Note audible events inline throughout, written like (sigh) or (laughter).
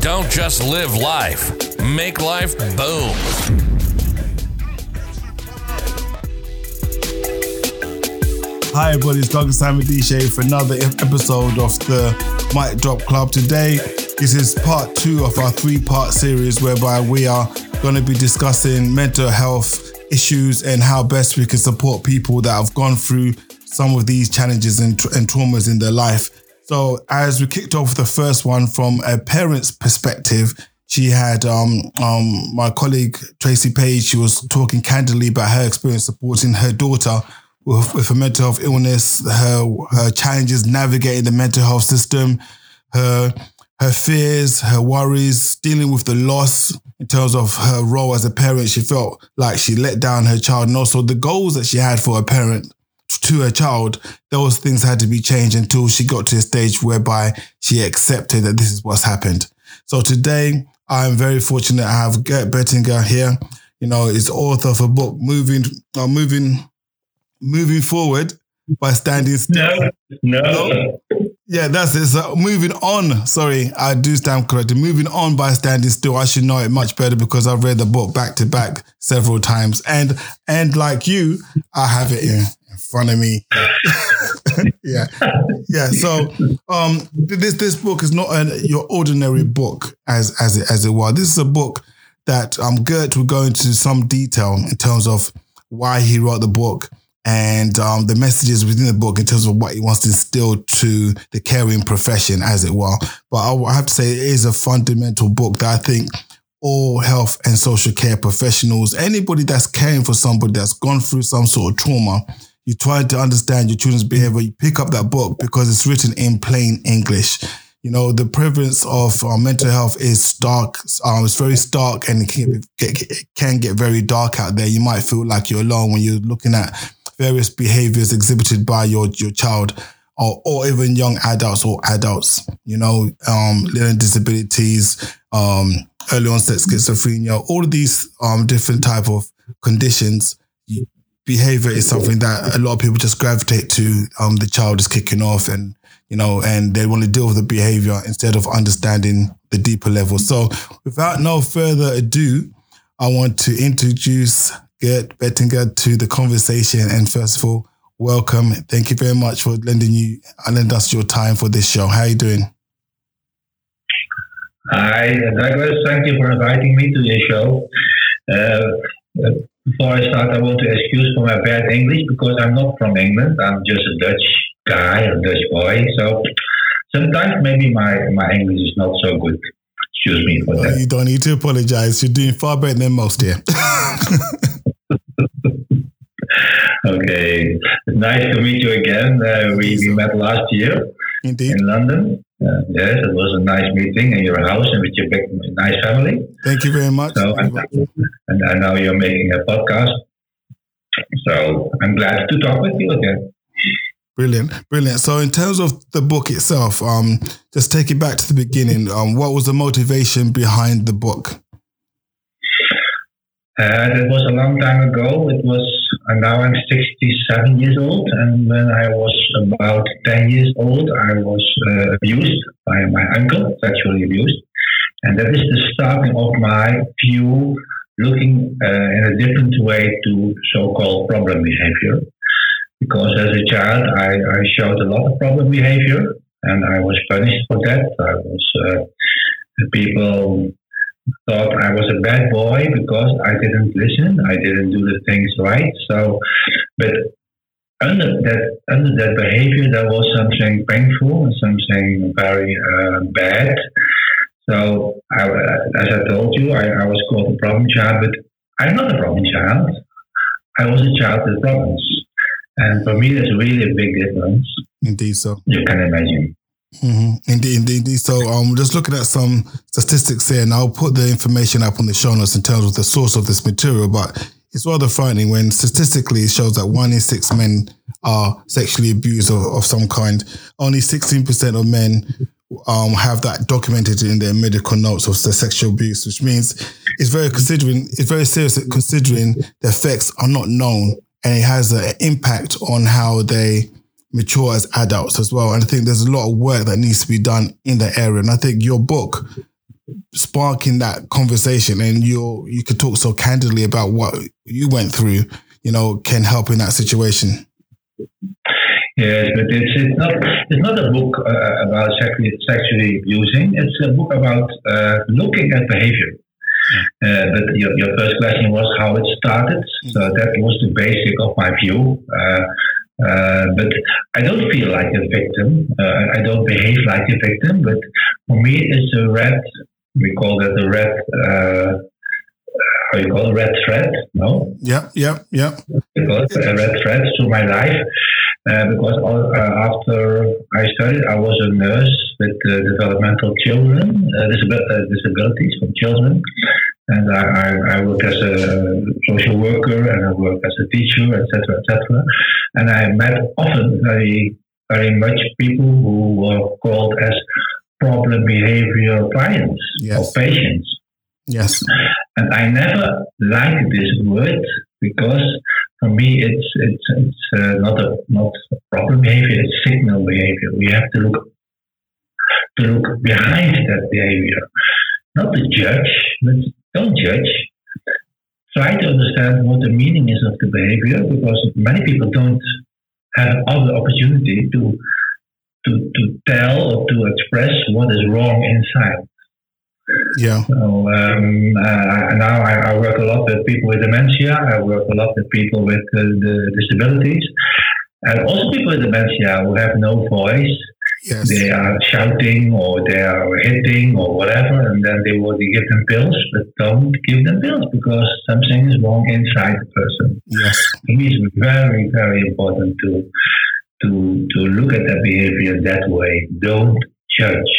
Don't just live life, make life boom. Hi, everybody. It's Douglas Simon Dishe for another episode of the Mic Drop Club. Today, this is part two of our three part series whereby we are going to be discussing mental health issues and how best we can support people that have gone through some of these challenges and, tra- and traumas in their life. So, as we kicked off the first one from a parent's perspective, she had um, um, my colleague Tracy Page. She was talking candidly about her experience supporting her daughter with, with a mental health illness, her her challenges navigating the mental health system, her her fears, her worries, dealing with the loss in terms of her role as a parent. She felt like she let down her child, and also the goals that she had for a parent to her child. Those things had to be changed until she got to a stage whereby she accepted that this is what's happened. So today, I'm very fortunate to have Geert Bettinger here. You know, is author of a book, moving, uh, moving moving forward by standing still. No, no. Yeah, that's it. So moving on. Sorry, I do stand corrected. Moving on by standing still. I should know it much better because I've read the book back to back several times, and and like you, I have it in front of me. (laughs) yeah, yeah. So um, this this book is not an, your ordinary book as as it as it was. This is a book that um Geert will go into some detail in terms of why he wrote the book and um, the messages within the book in terms of what he wants to instill to the caring profession, as it were. But I have to say, it is a fundamental book that I think all health and social care professionals, anybody that's caring for somebody that's gone through some sort of trauma, you try to understand your children's behavior, you pick up that book because it's written in plain English. You know, the prevalence of uh, mental health is stark. Um, it's very stark and it can get, it can get very dark out there. You might feel like you're alone when you're looking at various behaviors exhibited by your your child or, or even young adults or adults, you know, um, learning disabilities, um, early onset schizophrenia, all of these um, different type of conditions. Behavior is something that a lot of people just gravitate to. Um, the child is kicking off, and you know, and they want to deal with the behavior instead of understanding the deeper level. So, without no further ado, I want to introduce Geert Bettinger to the conversation. And first of all, welcome. Thank you very much for lending you lending us your time for this show. How are you doing? Hi, Douglas. Thank you for inviting me to your show. Uh, before I start, I want to excuse for my bad English because I'm not from England. I'm just a Dutch guy, a Dutch boy. So sometimes maybe my, my English is not so good. Excuse me for Oh, that. you don't need to apologize. You're doing far better than most here. (laughs) Okay, nice to meet you again. Uh, we, we met last year Indeed. in London. Uh, yes, it was a nice meeting in your house and with your big, nice family. Thank you very much. So, and, and I know you're making a podcast. So I'm glad to talk with you again. Brilliant, brilliant. So, in terms of the book itself, um, just take it back to the beginning. Um, what was the motivation behind the book? Uh, that was a long time ago. It was uh, now I'm 67 years old, and when I was about 10 years old, I was uh, abused by my uncle, sexually abused, and that is the starting of my view, looking uh, in a different way to so-called problem behavior. Because as a child, I, I showed a lot of problem behavior, and I was punished for that. I was uh, people thought I was a bad boy because I didn't listen, I didn't do the things right. So, but under that under that behavior, there was something painful and something very uh, bad. So, I, as I told you, I, I was called a problem child, but I'm not a problem child. I was a child with problems. And for me, there's really a big difference. Indeed, so. You can imagine. Mm-hmm. Indeed, indeed, indeed. So, um, just looking at some statistics here, and I'll put the information up on the show notes in terms of the source of this material. But it's rather frightening when statistically it shows that one in six men are sexually abused of, of some kind. Only 16% of men um, have that documented in their medical notes of the sexual abuse, which means it's very considering it's very serious considering the effects are not known and it has an impact on how they mature as adults as well. And I think there's a lot of work that needs to be done in that area. And I think your book sparking that conversation and you you could talk so candidly about what you went through, you know, can help in that situation. Yes, but it's, it's not it's not a book uh, about sexually, sexually abusing. It's a book about uh, looking at behavior. Uh, but your, your first question was how it started. So that was the basic of my view. Uh, uh, but I don't feel like a victim. Uh, I don't behave like a victim. But for me, it's a red. We call that the red. Uh, how you call it? Red thread? No. Yeah, yeah, yeah. Because a red thread through my life. Uh, because uh, after I studied, I was a nurse with developmental children, disabilities for children, and I, I, I work as a social worker and I work as a teacher, etc., etc. And I met often very, very much people who were called as problem behavior clients yes. or patients. Yes. And I never liked this word because for me it's it's it's uh, not a not a problem behavior, it's signal behavior. We have to look to look behind that behavior, not to judge, but don't judge. Try to understand what the meaning is of the behavior because many people don't have other opportunity to to to tell or to express what is wrong inside. Yeah. So um, uh, now I, I, work a lot with people with dementia. I work a lot with people with uh, the disabilities, and also people with dementia who have no voice Yes. They are shouting or they are hitting or whatever, and then they will give them pills, but don't give them pills because something is wrong inside the person. Yes. For it's very, very important to to to look at that behavior that way. Don't judge.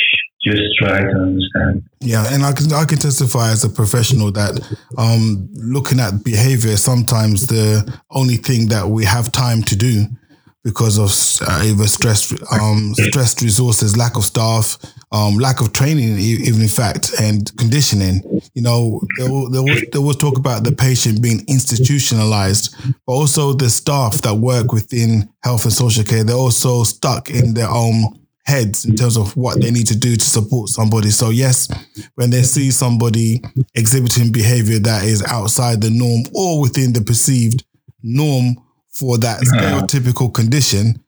Just try to understand. Yeah, and I can I can testify as a professional that um, looking at behavior sometimes the only thing that we have time to do because of uh, either stress, um, (laughs) stressed resources, lack of staff, um, lack of training, even in fact, and conditioning. You know, there will, there, will, there will talk about the patient being institutionalized, but also the staff that work within health and social care. They're also stuck in their own heads in terms of what they need to do to support somebody. So yes, when they see somebody exhibiting behavior that is outside the norm or within the perceived norm for that stereotypical condition,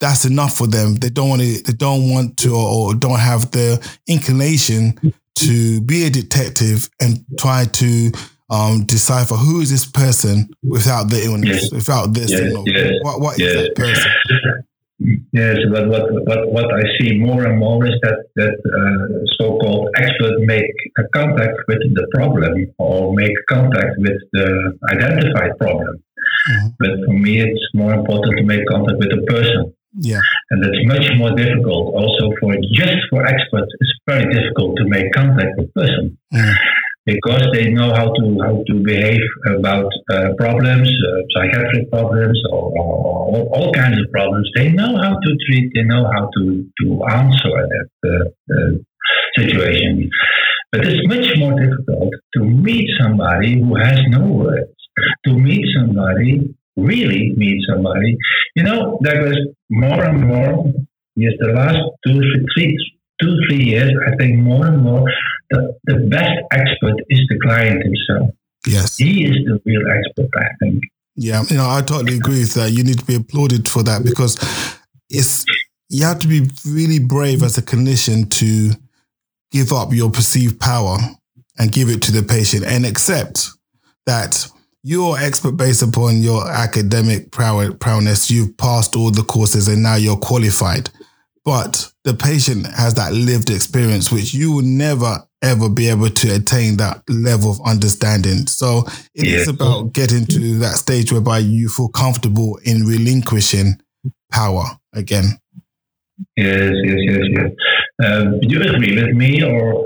that's enough for them. They don't want to. They don't want to, or don't have the inclination to be a detective and try to um, decipher who is this person without the illness, yes. without this. Yes. Yes. What, what is that person? (laughs) Yes, but what, what, what I see more and more is that, that uh, so-called experts make a contact with the problem or make contact with the identified problem. Mm-hmm. But for me, it's more important to make contact with a person. Yeah. And that's much more difficult. Also, for just for experts, it's very difficult to make contact with person. Mm. Because they know how to how to behave about uh, problems, uh, psychiatric problems, or, or, or, all kinds of problems. They know how to treat. They know how to to answer that uh, uh situation. But it's much more difficult to meet somebody who has no words to meet somebody, really meet somebody. You know, there was more and more, yes, the last two, three, two, three years, I think more and more, the, the best expert is the client himself. Yes. He is the real expert, I think. Yeah, you know, I totally agree with that. You need to be applauded for that because it's you have to be really brave as a clinician to give up your perceived power and give it to the patient and accept that you're expert based upon your academic prowess. You've passed all the courses and now you're qualified. But the patient has that lived experience, which you will never ever be able to attain that level of understanding. So it is Yeah. about getting to that stage whereby you feel comfortable in relinquishing power again. Yes, yes, yes, yes. Um, do you agree with me, or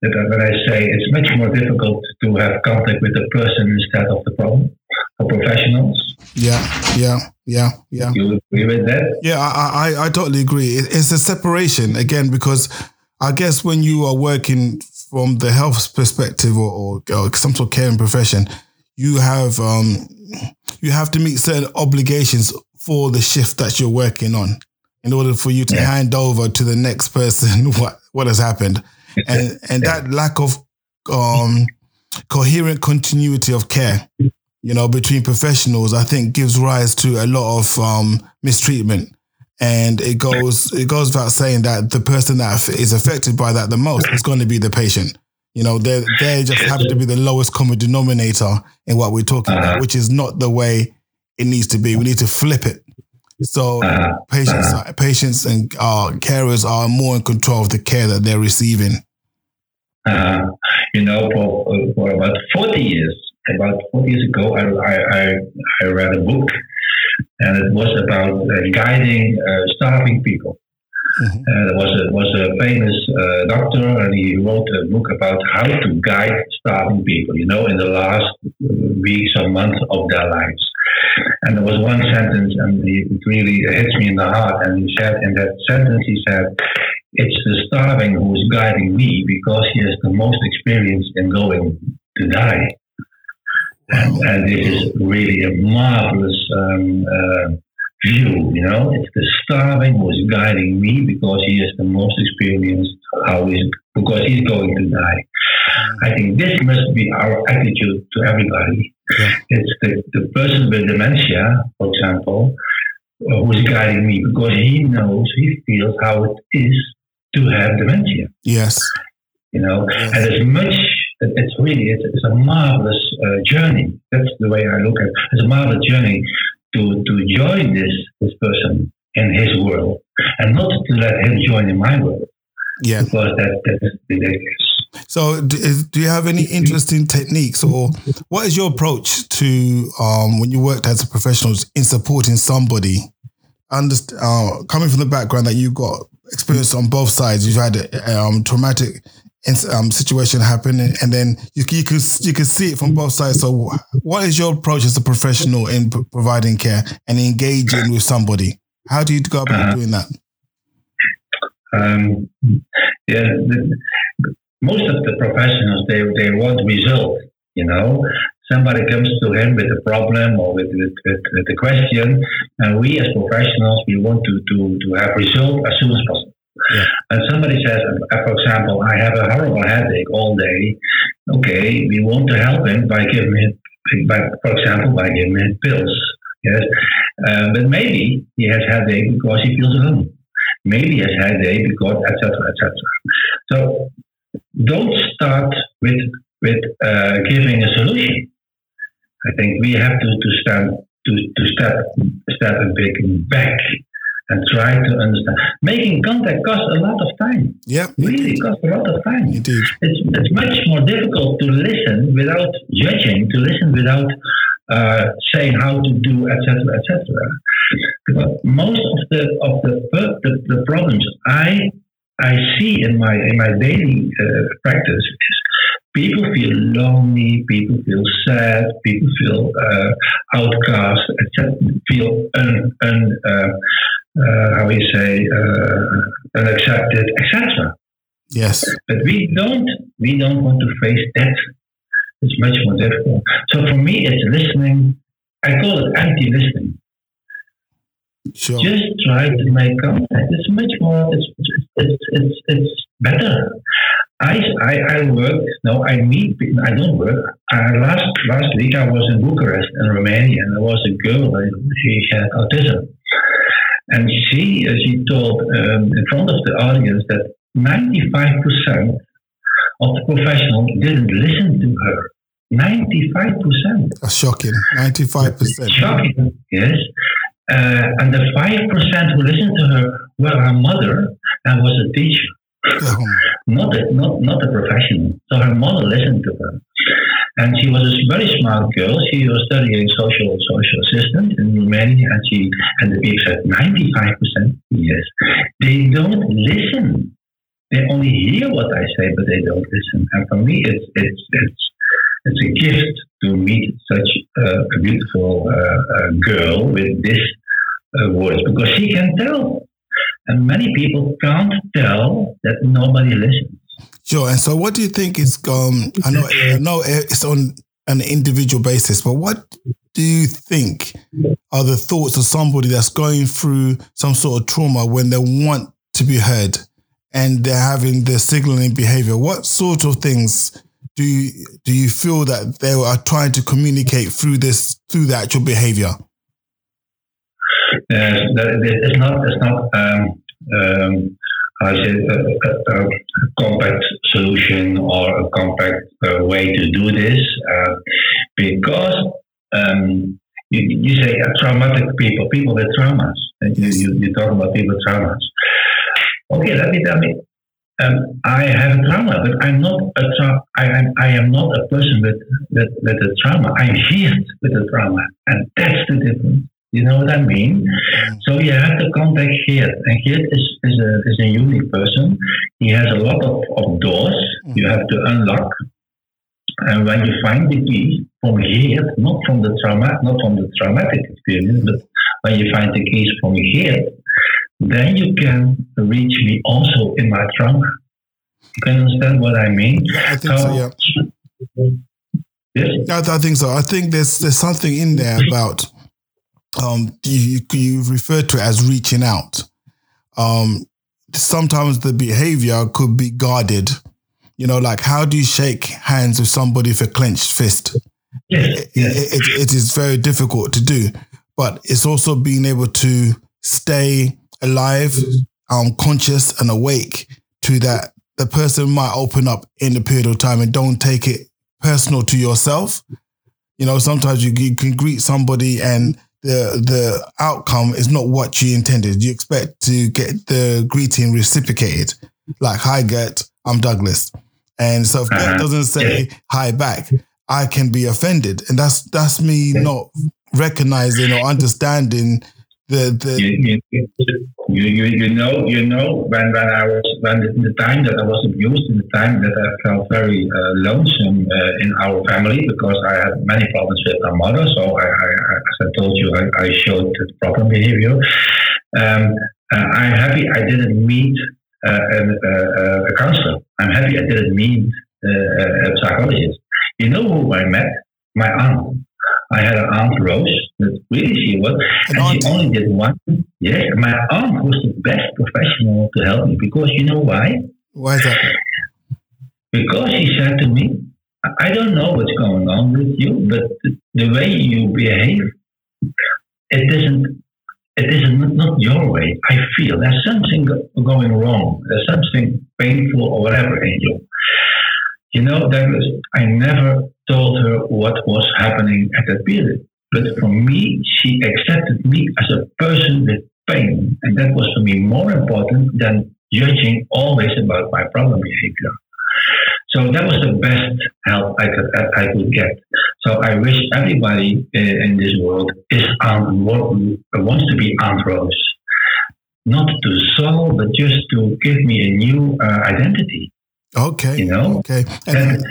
when I say it's much more difficult to have contact with the person instead of the problem for professionals? Yeah, yeah, yeah, yeah. You agree with that? Yeah, I, I, I totally agree. It's a separation again because I guess when you are working from the health perspective or, or, or some sort of caring profession, you have um, you have to meet certain obligations for the shift that you're working on in order for you to Yeah. hand over to the next person (laughs) what what has happened, and and that lack of um, coherent continuity of care you know, between professionals, I think gives rise to a lot of um, mistreatment. And it goes it goes without saying that the person that is affected by that the most is going to be the patient. You know, they they just happen to be the lowest common denominator in what we're talking Uh-huh. about, which is not the way it needs to be. We need to flip it. So Uh-huh. patients, patients and uh, carers are more in control of the care that they're receiving. Uh, you know, for, for about 40 years, about 40 years ago, I, I, I, read a book and it was about uh, guiding uh, starving people. Mhm. Uh, there was a, was a famous uh, doctor and he wrote a book about how to guide starving people, you know, in the last uh, weeks or months of their lives. And there was one sentence, and it really hits me in the heart. And he said, in that sentence, he said, It's the starving who is guiding me because he has the most experience in going to die. And, and this is really a marvelous um, uh, view, you know. It's the starving who is guiding me because he has the most experience how he's, because he's going to die. I think this must be our attitude to everybody. Yeah. It's the, the person with dementia, for example, uh, who is guiding me because he knows, he feels how it is to have dementia Yes. you know Yes. and as much it's really it's, it's a marvelous uh, journey that's the way i look at it it's a marvelous journey to to join this this person in his world and not to let him join in my world Yeah. because that that's ridiculous So, do, do you have any interesting techniques, or what is your approach to um, when you worked as a professional in supporting somebody? Underst- uh, coming from the background that you got experience on both sides, you've had a um, traumatic um, situation happen, and, and then you, you can you can see it from both sides. So, what is your approach as a professional in p- providing care and engaging with somebody? How do you go about Uh-huh. doing that? um, yeah, the, most of the professionals they they want results, You know, somebody comes to him with a problem or with with, with, with a question, and we as professionals we want to to to have result as soon as possible. Yeah. And somebody says, uh, for example, I have a horrible headache all day. Okay, we want to help him by giving him, by, for example, by giving him pills. Yes, uh, but maybe he has headache because he feels alone maybe he has headache because etc etc so don't start with with uh, giving a solution i think we have to to stand to, to step step a bit back and try to understand making contact costs a lot of time Yeah, really costs a lot of time indeed. it's, it's much more difficult to listen without judging, to listen without uh, saying how to do, etc., etc. Because most of the of the, the, the problems I I see in my in my daily uh, practice is people feel lonely, people feel sad, people feel uh, outcast, etc. Feel un, un uh, uh, how you say uh, unaccepted, etc Yes. but we don't we don't want to face that it's much more difficult so for me it's listening i call it empty listening Sure. just try to make contact it's much more it's it's it's, it's, it's better I, I, I work, no, I meet, I don't work. Uh, last, last week I was in Bucharest in Romania and there was a girl, she had autism. And she, uh, she told um, in front of the audience that 95% of the professionals didn't listen to her. 95%. That's shocking. 95%. Shocking, yes. Uh, and the 5% who listened to her were her mother and was a teacher, not a, not, not a professional. So her mother listened to her. And she was a very smart girl. She was studying social social assistant in Romania, and she and the people said ninety five percent yes. They don't listen. They only hear what I say, but they don't listen. And for me, it's it's it's it's a gift to meet such a beautiful uh, uh, girl with this uh, words because she can tell, and many people can't tell that nobody listens. Sure. And so, what do you think is um? I know, I know it's on an individual basis, but what do you think are the thoughts of somebody that's going through some sort of trauma when they want to be heard and they're having the signaling behavior? What sort of things do you do you feel that they are trying to communicate through this through the actual behavior? It's not it's not um, um, a, a, a compact solution or a compact uh, way to do this uh, because um, you, you say uh, traumatic people, people with traumas, you, you talk about people with traumas. Okay, let me tell me. Um, I have a trauma, but I'm not a tra- I, am, I am not a person with, with, with a trauma. I'm healed with a trauma, and that's the difference. You know what I mean? Mm-hmm. So you have to contact Geert. And Geert is, is, a, is a unique person. He has a lot of, of doors mm-hmm. you have to unlock. And when you find the key from Geert, not from the trauma, not from the traumatic experience, but when you find the keys from Geert, then you can reach me also in my trauma. You can understand what I mean? I think so. Yeah. Yes? Yeah, I I think so. I think there's there's something in there about um you you refer to it as reaching out. Um sometimes the behavior could be guarded. You know, like how do you shake hands with somebody with a clenched fist? Yes. It, yes. it, it is very difficult to do, but it's also being able to stay alive, um, conscious and awake to that. The person might open up in a period of time and don't take it personal to yourself. You know, sometimes you, you can greet somebody and the the outcome is not what you intended. You expect to get the greeting reciprocated, like "Hi, Geert, I'm Douglas," and so if Geert Uh-huh. doesn't say hi back, I can be offended, and that's that's me not recognizing or understanding the the you, you, you, know you know when, when I was when in the time that I was abused in the time that I felt very uh, lonesome uh, in our family because I had many problems with my mother so I, I, as I told you I, I showed the problem behavior. Um, uh, I'm happy I didn't meet uh, a, a, a counselor. I'm happy I didn't meet uh, a psychologist. You know who I met? My aunt I had an aunt Rose that really she was An and aunt? she only did one. Yes, my aunt was the best professional to help me because you know why? why is that? Because she said to me, "I don't know what's going on with you, but the, the way you behave, it isn't. It isn't not your way. I feel there's something going wrong. There's something painful or whatever in you." You know, Douglas, I never told her what was happening at that period. But for me, she accepted me as a person with pain. And that was for me more important than judging always about my problem behavior. So that was the best help I could, I could get. So I wish everybody uh, in this world is wants to be Aunt Rose. Not to solve, but just to give me a new uh, identity. Okay, You know? okay, and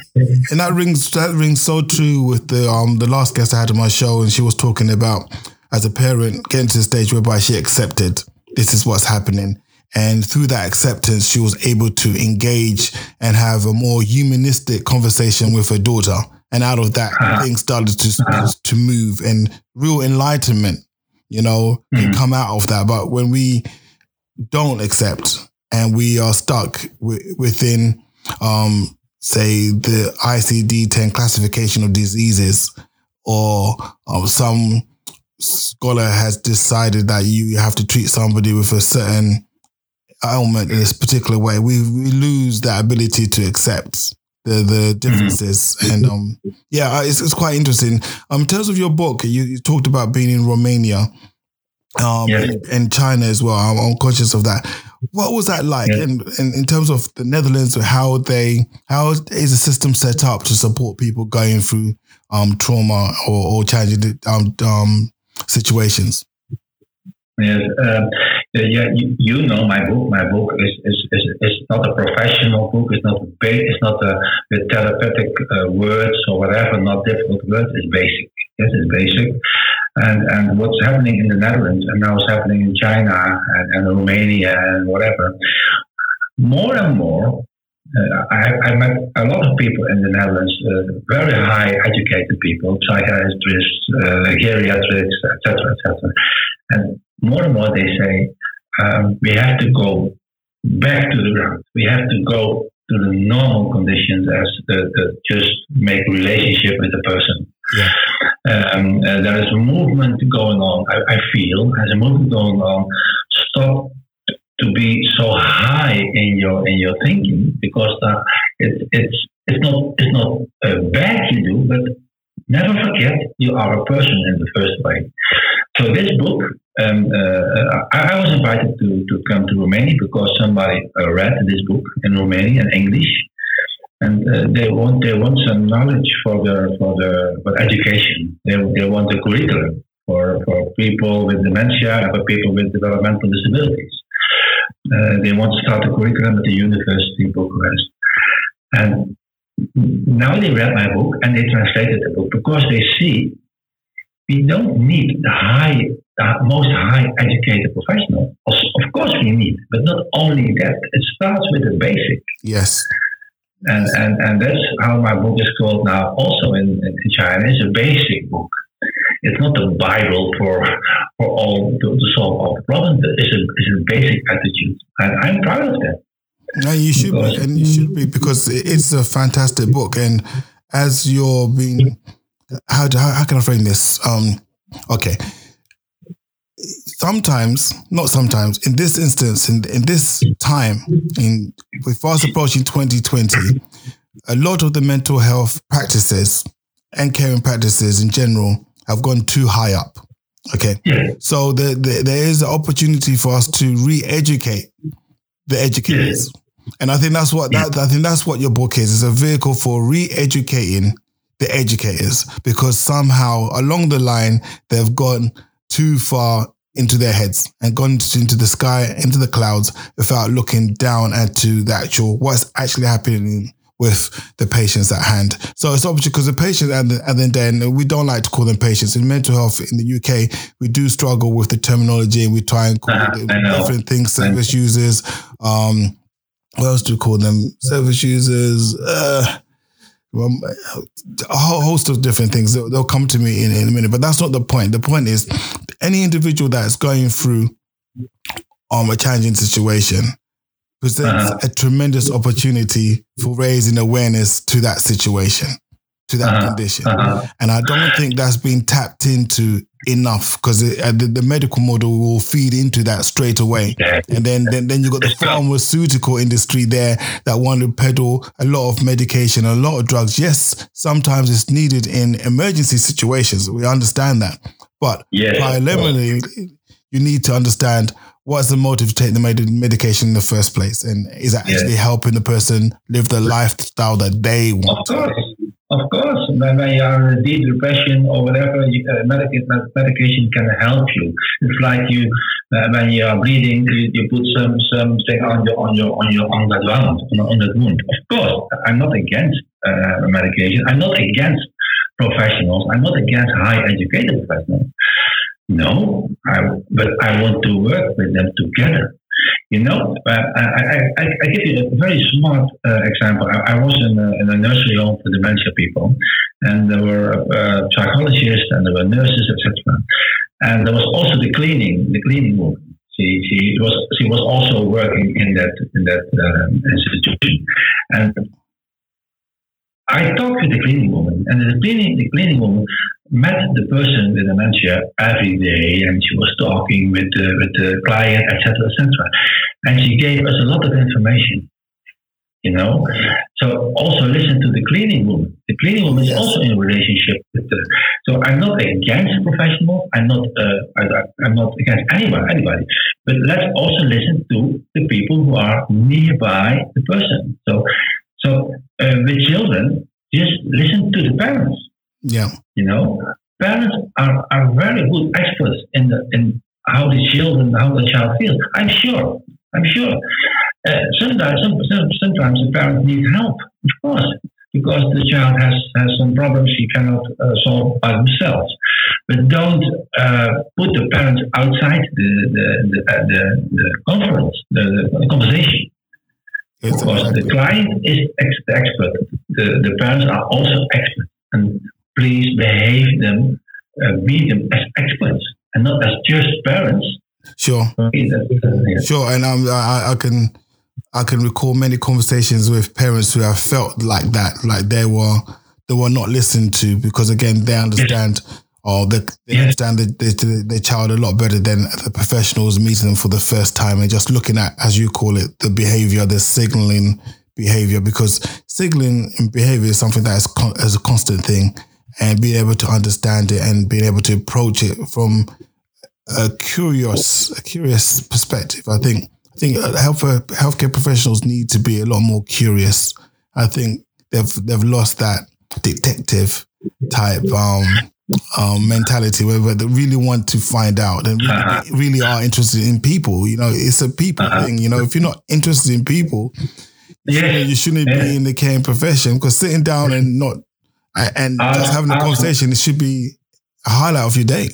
And that rings that rings so true with the um the last guest I had on my show, and she was talking about as a parent getting to the stage whereby she accepted this is what's happening, and through that acceptance, she was able to engage and have a more humanistic conversation with her daughter, and out of that, ah. things started to ah. to move, and real enlightenment, you know, can hmm. come out of that. But when we don't accept and we are stuck wi- within um, say the ICD-10 classification of diseases, or um, some scholar has decided that you have to treat somebody with a certain ailment in this particular way, we, we lose that ability to accept the the differences. And um, yeah, it's, it's quite interesting. Um, in terms of your book, you, you talked about being in Romania, um, and, and China as well. I'm, I'm conscious of that. What was that like? Yes. And in, in terms of the Netherlands, how they how is the system set up to support people going through um trauma or, or challenging um, um situations? Yes, um, yeah, you, you know my book. My book is, is, is, is not a professional book. It's not ba- it's not a, with therapeutic uh, words or whatever, not difficult words. It's basic. Yes, it's basic. And and what's happening in the Netherlands and now what's happening in China and, and Romania and whatever. More and more, uh, I, I met a lot of people in the Netherlands, uh, very high educated people, psychiatrists, uh, etc., etc. And more and more they say, um, we have to go back to the ground. We have to go to the normal conditions as the, the just make relationship with the person. Yeah. Um, uh, there is a movement going on. I, I feel there's a movement going on. Stop to be so high in your in your thinking because uh, it, it's it's not it's not uh, bad you do, but never forget you are a person in the first place. So this book, um, uh, I, I was invited to, to come to Romania because somebody uh, read this book in Romanian English, and uh, they want they want some knowledge for the for the for education. They, they want a curriculum for, for people with dementia and for people with developmental disabilities. Uh, they want to start a curriculum at the University of Bucharest, and now they read my book and they translated the book because they see we don't need the high, uh, most high educated professional. Of of course, we need, but not only that. It starts with the basic, Yes. And and, and that's how my book is called now. Also in, in China, it's a basic book. It's not the Bible for for all to, to solve all the problems. It's a it's a basic attitude, and I'm proud of that. No, you should be, and you should be because it's a fantastic book. And as you're being, how how, how can I frame this? Um, okay. Sometimes, not sometimes, in this instance, in in this time, in we're fast approaching 2020, a lot of the mental health practices and caring practices in general have gone too high up. Okay. So the, the, there is an opportunity for us to re-educate the educators. And I think that's what that I think that's what your book is. It's a vehicle for re-educating the educators because somehow along the line they've gone too far into their heads and gone into the sky, into the clouds without looking down at to the actual what's actually happening with the patients at hand. So it's obviously because the patients and the, and then then we don't like to call them patients in mental health in the UK. We do struggle with the terminology and we try and call know. different things, service users. Um, what else do we call them? Service users. Uh, well, a whole host of different things. They'll, they'll come to me in, in a minute, but that's not the point. The point is, any individual that is going through um, a challenging situation presents Uh-huh. a tremendous opportunity for raising awareness to that situation, to that Uh-huh. condition. Uh-huh. And I don't think that's been tapped into enough because uh, the, the medical model will feed into that straight away. Yeah. And then, then, then you've got the pharmaceutical industry there that want to peddle a lot of medication, a lot of drugs. Yes, sometimes it's needed in emergency situations. We understand that. But Yes, of preliminarily, you need to understand what's the motive to take the med- medication in the first place. And is that Yes. actually helping the person live the lifestyle that they want? Of course. When, when you are in deep depression or whatever, you, uh, medica- med- medication can help you. It's like you, uh, when you are bleeding, you, you put some something on your on your on your on that wound on, on that wound. Of course, I'm not against uh, medication. I'm not against professionals. I'm not against high educated professionals. No, I, but I want to work with them together. You know, uh, I, I, I, give you a very smart uh, example. I, I was in a, in a nursery home for dementia people, and there were uh, psychologists and there were nurses, etc. And there was also the cleaning, the cleaning woman. She, she was she was also working in that in that um, institution, and I talked with the cleaning woman, and the cleaning the cleaning woman met the person with dementia every day, and she was talking with the with the client, etc., etc. And she gave us a lot of information. You know, so also listen to the cleaning woman. The cleaning woman is also in a relationship with the. So I'm not against professionals. I'm not. Uh, I, I'm not against anybody. Anybody. But let's also listen to the people who are nearby the person. So, so uh, with children, just listen to the parents. Yeah. You know, parents are, are very good experts in the in how the children, how the child feels. I'm sure. I'm sure. Uh, sometimes, some, some, sometimes the parents need help, of course, because the child has, has some problems he cannot uh, solve by themselves. But don't uh, put the parents outside the the the, uh, the, the conference, the, the conversation. It's Because the client is ex- the expert. The, the parents are also experts. And please behave them, uh, be them as experts and not as just parents. Sure. Okay, that's- yeah. Sure, and um, I, I can I can recall many conversations with parents who have felt like that, like they were they were not listened to because again they understand or they, they Yes. understand the, the, their child a lot better than the professionals meeting them for the first time and just looking at as you call it the behavior, the signaling behavior because signaling and behavior is something that is, con- is a constant thing and being able to understand it and being able to approach it from a curious, a curious perspective. I think, I think uh, health healthcare professionals need to be a lot more curious. I think they've they've lost that detective type um, um, mentality where, where they really want to find out and really, Uh-huh. really are interested in people. You know, it's a people Uh-huh. thing. You know, if you're not interested in people, you, know, you shouldn't Yeah. be in the caring profession because sitting down and not and Uh, just having a uh, conversation it should be a highlight of your day.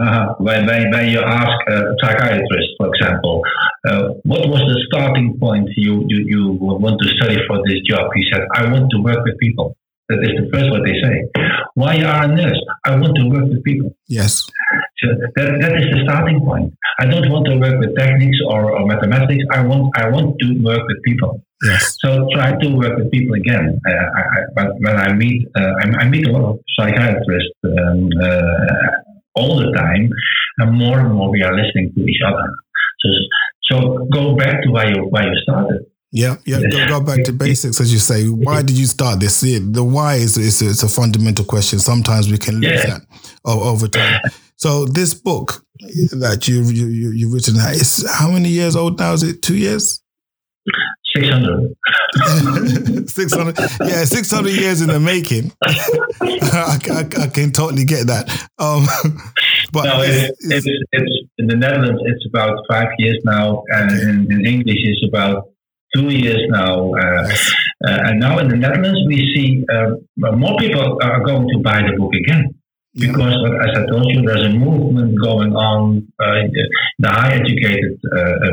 Uh-huh. When, when, when you ask a psychiatrist, for example, uh, what was the starting point you, you, you want to study for this job? He said, I want to work with people. That is the first what they say. Why you are a nurse? I want to work with people. Yes. So that, that is the starting point. I don't want to work with techniques or, or mathematics. I want I want to work with people. Yes. So try to work with people again. Uh, I, I, but when I meet uh, I, I meet a lot of psychiatrists um, uh, all the time, and more and more we are listening to each other. So so go back to where you where you started. Yeah, yeah. Go, go back to basics, as you say. Why did you start this? The why is, is it's a fundamental question. Sometimes we can lose Yeah. that over time. So this book that you you you you've written is how many years old now? Is it two years? Six hundred. (laughs) six hundred. Yeah, six hundred years in the making. (laughs) I, I, I can totally get that. Um, (laughs) but No, it's- it's, it's- it's, it's in the Netherlands. It's about five years now, and in, in English, it's about two years now. Uh, uh, and now in the Netherlands, we see uh, more people are going to buy the book again because, as I told you, there's a movement going on. Uh, the high educated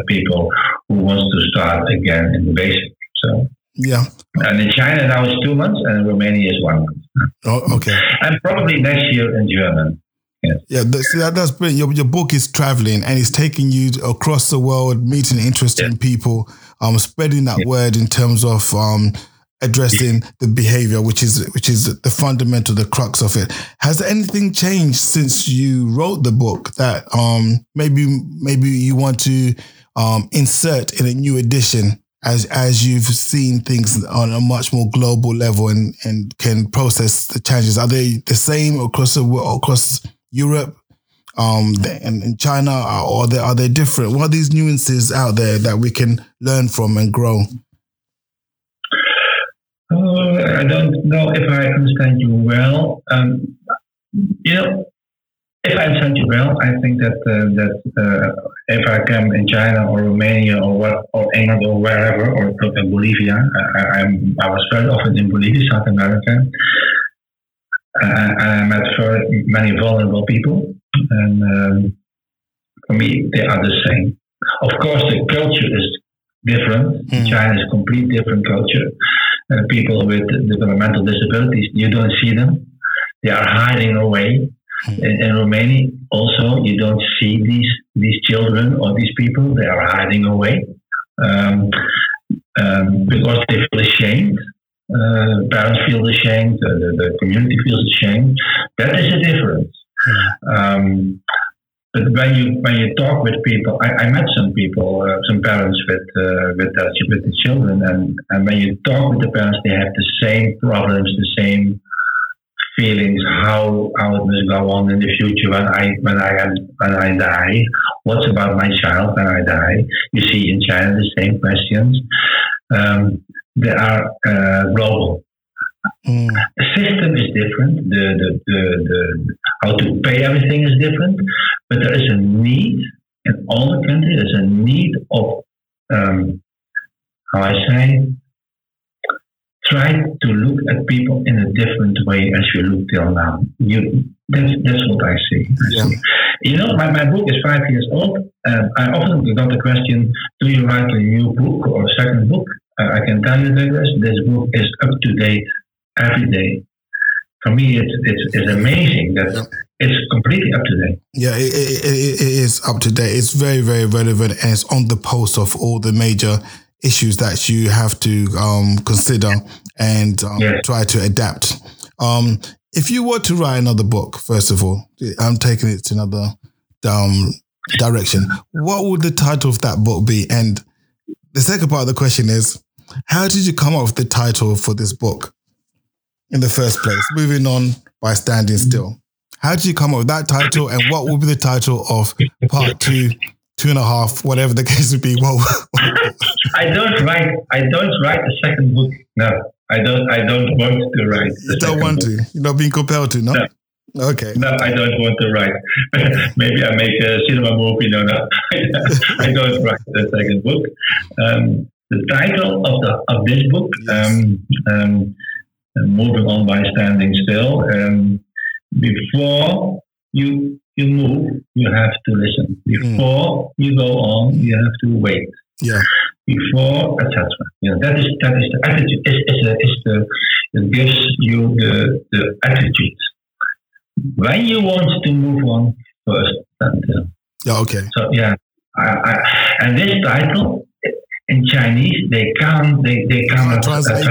people who wants to start again in the basic. So, yeah. and in China now it's two months, and in Romania is one month, Oh, okay. and probably next year in German. Yeah, that, see, that, that's brilliant. Your, your book is traveling and it's taking you across the world, meeting interesting people, um, spreading that word in terms of um, addressing the behavior, which is which is the fundamental, the crux of it. Has anything changed since you wrote the book that um, maybe maybe you want to um, insert in a new edition? As, as you've seen things on a much more global level and, and can process the challenges, are they the same across the world, across Europe, um, and in China, or are they, are they different? What are these nuances out there that we can learn from and grow? Uh, I don't know if I understand you well. Um, you know, if I understand you well, I think that uh, that uh, if I come in China or Romania or what or England or wherever or Bolivia, I, I'm I was very often in Bolivia, South America. Uh, I met very many vulnerable people, and um, for me, they are the same. Of course, the culture is different. Mm. China is a complete different culture. Uh, people with developmental disabilities, you don't see them. They are hiding away. In, in Romania, also, you don't see these these children or these people. They are hiding away um, um, because they feel ashamed. Uh, parents feel ashamed. The, the community feels ashamed. That is a difference. Um, but when you when you talk with people, I, I met some people, uh, some parents with uh, with uh, with the children, and and when you talk with the parents, they have the same problems, the same feelings, how how it must go on in the future when I when I am when I die. What's about my child when I die? You see in China the same questions. Um, they are uh, global. Mm. The system is different. The, the, the, the how to pay everything is different, but there is a need in all the countries. There's a need of um, how I say try to look at people in a different way as you look till now. You that's that's what I see. I Yeah. see. You know, my, my book is five years old. Um, I often got the question, "Do you write a new book or a second book?" I can tell you, Douglas, this book is up to date every day. For me, it's it's, it's amazing that Yeah. it's completely up to date. Yeah, it, it, it, it is up to date. It's very, very relevant, and it's on the pulse of all the major issues that you have to um, consider and um, try to adapt. Um, if you were to write another book, first of all, I'm taking it to another um, direction. What would the title of that book be? And the second part of the question is, how did you come up with the title for this book in the first place? Moving on by standing still. How did you come up with that title, and what will be the title of part two, two and a half, whatever the case would be? Well, (laughs) I don't write. I don't write the second book. No, I don't. I don't want to write. you don't want book. to. You're not being compelled to, no? No. Okay. No, I don't want to write. (laughs) Maybe I make a cinema movie. No, no, (laughs) I don't write the second book. Um, the title of the of this book, Yes. um, um, moving on by standing still. Um, before you you move, you have to listen. Before you go on, you have to wait. Yeah. Before, etc. You know, that is that is the attitude. Is is, is the it gives you the the attitude when you want to move on first. And, uh, Yeah. Okay. so yeah, I, I, and this title in Chinese they can't they they can't Translate.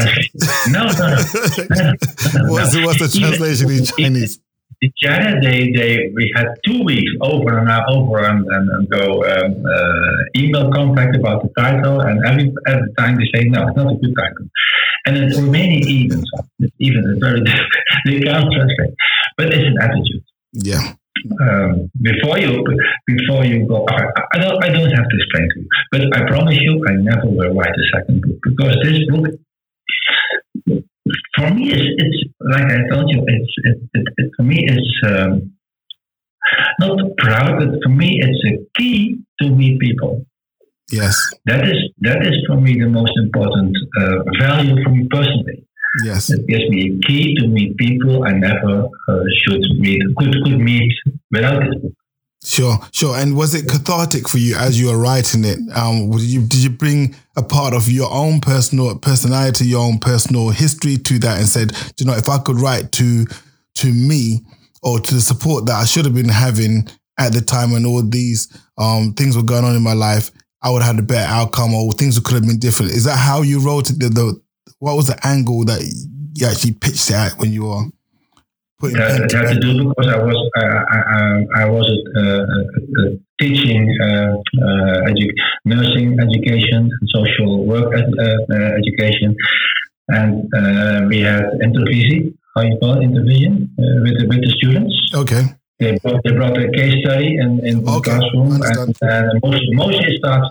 no no no. (laughs) no, no, What's no. what's the Even- translation in Chinese? in China, they, they we had two weeks over and over and, and, and go um, uh, email contact about the title, and every every time they say no, it's not a good title. And in Romanian even, so even it's very difficult. they can't translate, but it's an attitude. Yeah. Um, before you before you go, I, don't I don't have to explain to you, but I promise you, I never will write a second book because this book for me, it's, it's like I told you, it's it, it, it, for me, it's um, not proud, but for me, it's a key to meet people. Yes. That is that is for me the most important uh, value for me personally. Yes. It gives me a key to meet people I never uh, should meet could could meet without this book. Sure, sure. And was it cathartic for you as you were writing it? Um, did you did you bring a part of your own personal personality, your own personal history to that, and said, "Do you know, if I could write to to me or to the support that I should have been having at the time when all these um, things were going on in my life, I would have had a better outcome, or things could have been different." Is that how you wrote it? The, the what was the angle that you actually pitched it at when you were putting That, pen it to had to do because I was I, I, I, I was uh, uh, teaching uh, uh, edu- nursing education and social work ed- uh, uh, education, and uh, we had intervision. How you call it intervision uh, with the, with the students. Okay. They brought, they brought a case study in, in the classroom, and, and most, mostly starts,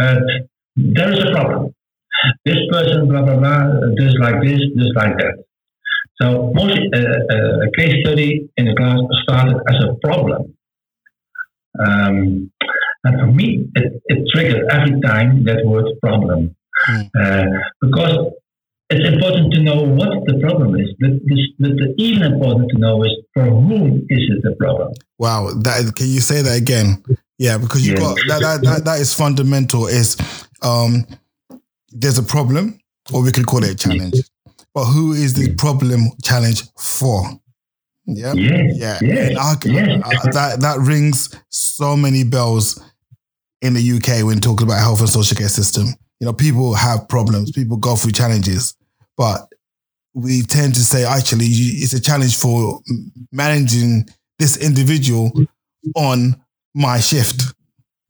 uh, there is a problem. This person, blah, blah, blah, this like this, this like that. So most uh, uh, a case study in the class started as a problem. Um, and for me, it, it triggered every time that word problem. Hmm. Uh, because it's important to know what the problem is. But, this, but the even important to know is for whom is it the problem? Wow, that can you say that again? Yeah, because you Yeah. got that, that that that is fundamental. Is um, there's a problem, or we could call it a challenge, but who is the problem challenge for? Yeah, yeah, I uh, that that rings so many bells in the UK when talking about health and social care system. You know, people have problems, people go through challenges, but we tend to say actually you- it's a challenge for managing this individual on my shift.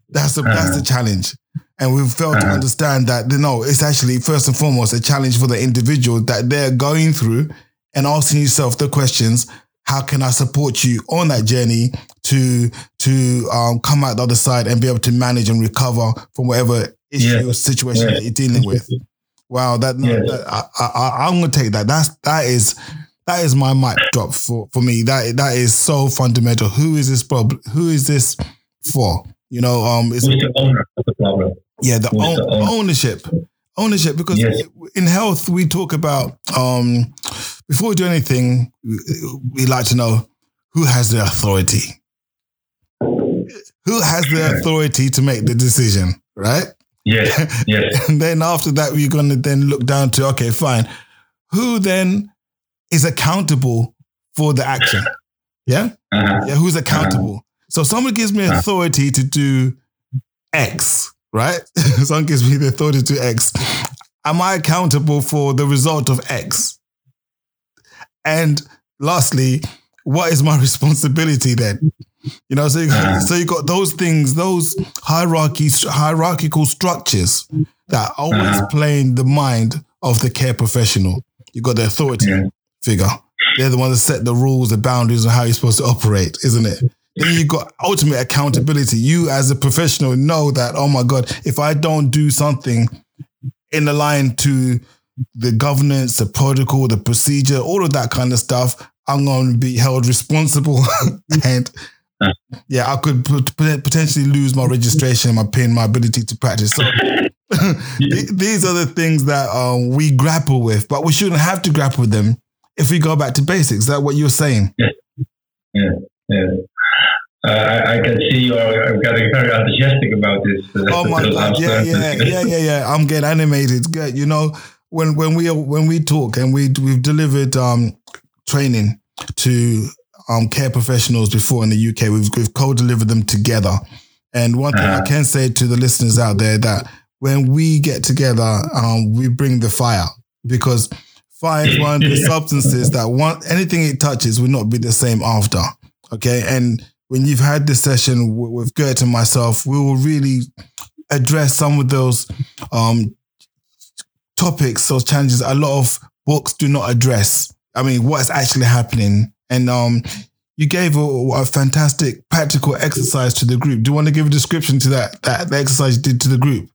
That's the that's the challenge. And we've failed to understand that you no, know, it's actually first and foremost a challenge for the individual that they're going through and asking yourself the questions, how can I support you on that journey to to um, come out the other side and be able to manage and recover from whatever issue Yeah. or situation Yeah. that you're dealing with. Wow, that, Yeah. that I, I, I'm gonna take that. That's that is that is my mic drop for for me. That that is so fundamental. Who is this problem? Who is this for? You know, um, it's Who's the owner of the problem? Yeah, the, own, the owner? ownership, ownership. Because Yes. in health, we talk about um, before we do anything, we, like to know who has the authority. Who has the authority to make the decision, right? Yeah, (laughs) yeah. And then after that, we're going to then look down to okay, fine. Who then is accountable for the action? Yeah, uh-huh. yeah. Who's accountable? So someone gives me authority to do X, right? (laughs) someone gives me the authority to X. Am I accountable for the result of X? And lastly, what is my (laughs) responsibility then? You know, so you got, so you got those things, those hierarchy, hierarchical structures that always Uh-huh. play in the mind of the care professional. You got the authority Yeah. figure. They're the ones that set the rules, the boundaries, and how you're supposed to operate, isn't it? Then you got ultimate accountability. You, as a professional, know that oh my god, if I don't do something in the line to the governance, the protocol, the procedure, all of that kind of stuff, I'm going to be held responsible. (laughs) and yeah, I could pot- pot- potentially lose my registration, my pin, my ability to practice. So (laughs) these are the things that um, we grapple with, but we shouldn't have to grapple with them if we go back to basics. Is that what you're saying? Yeah, yeah. Uh, I, I can see you are getting very enthusiastic about this. uh, Oh my god! Yeah, uh, yeah, yeah, yeah, yeah. I'm getting animated. Good. You know, when when we when we talk and we we've delivered um training to um care professionals before in the UK. We've we've co-delivered them together. And one thing I Uh-huh. can say to the listeners out there that when we get together, um, we bring the fire because fire is one of the (laughs) substances that one anything it touches will not be the same after. Okay, and when you've had this session with, with Geert and myself, we will really address some of those um, topics, those challenges. A lot of books do not address. I mean, what is actually happening, and um, you gave a, a fantastic practical exercise to the group. Do you want to give a description to that that the exercise you did to the group?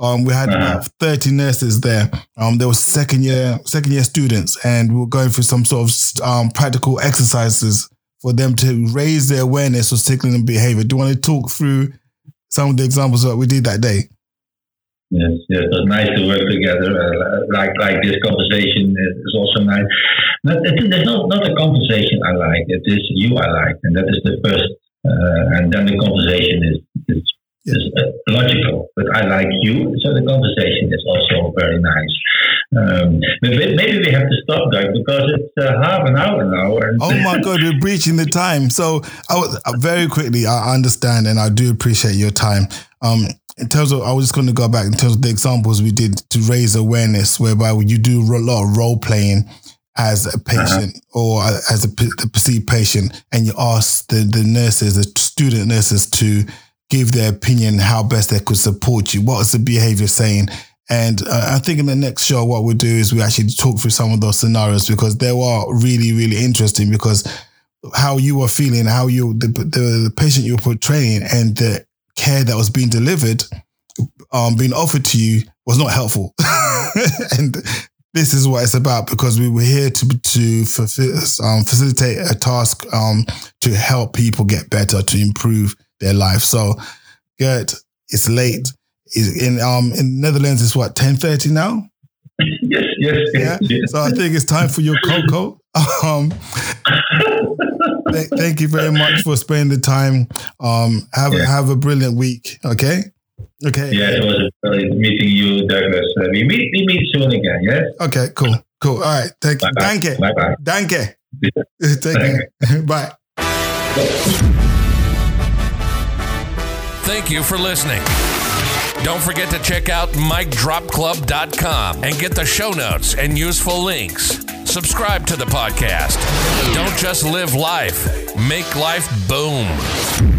Um, we had Uh-huh. about thirty nurses there. Um, there were second year second year students, and we were going through some sort of um, practical exercises for them to raise their awareness of signaling behavior. Do you want to talk through some of the examples that we did that day? Yes, yes, it was nice to work together. Uh, like like this conversation is also nice. But there's not not a conversation I like. It is you I like, and that is the first. Uh, and then the conversation is is, is uh, logical. But I like you, so the conversation is also very nice. Um, but maybe we have to stop, Doug, because it's uh, half an hour now. And Oh my God, we're breaching the time. So, I was, uh, very quickly, I understand and I do appreciate your time. Um, in terms of, I was just going to go back in terms of the examples we did to raise awareness, whereby you do a lot of role playing as a patient or as a, the perceived patient, and you ask the, the nurses, the student nurses, to give their opinion how best they could support you. What is the behavior saying? And uh, I think in the next show, what we'll do is we actually talk through some of those scenarios because they were really, really interesting because how you were feeling, how you, the, the, the patient you were portraying and the care that was being delivered, um, being offered to you was not helpful. (laughs) and this is what it's about because we were here to, to um, facilitate a task um, to help people get better, to improve their life. So, Geert, it's late. Is in um in Netherlands it's what ten thirty now. yes, yes, Yeah. yes. So I think it's time for your cocoa. (laughs) Um, th- thank you very much for spending the time. Um, have Yeah. have a brilliant week. Okay. Okay. Yeah, it was a pleasure meeting you, Douglas. Uh, we meet we meet soon again. Yes. Okay. Cool. Cool. All right. Thank you. Bye-bye. Danke. Bye-bye. Danke. (laughs) Thank you. (laughs) Bye. Thank you for listening. Don't forget to check out MicDropClub.com and get the show notes and useful links. Subscribe to the podcast. Don't just live life, make life boom.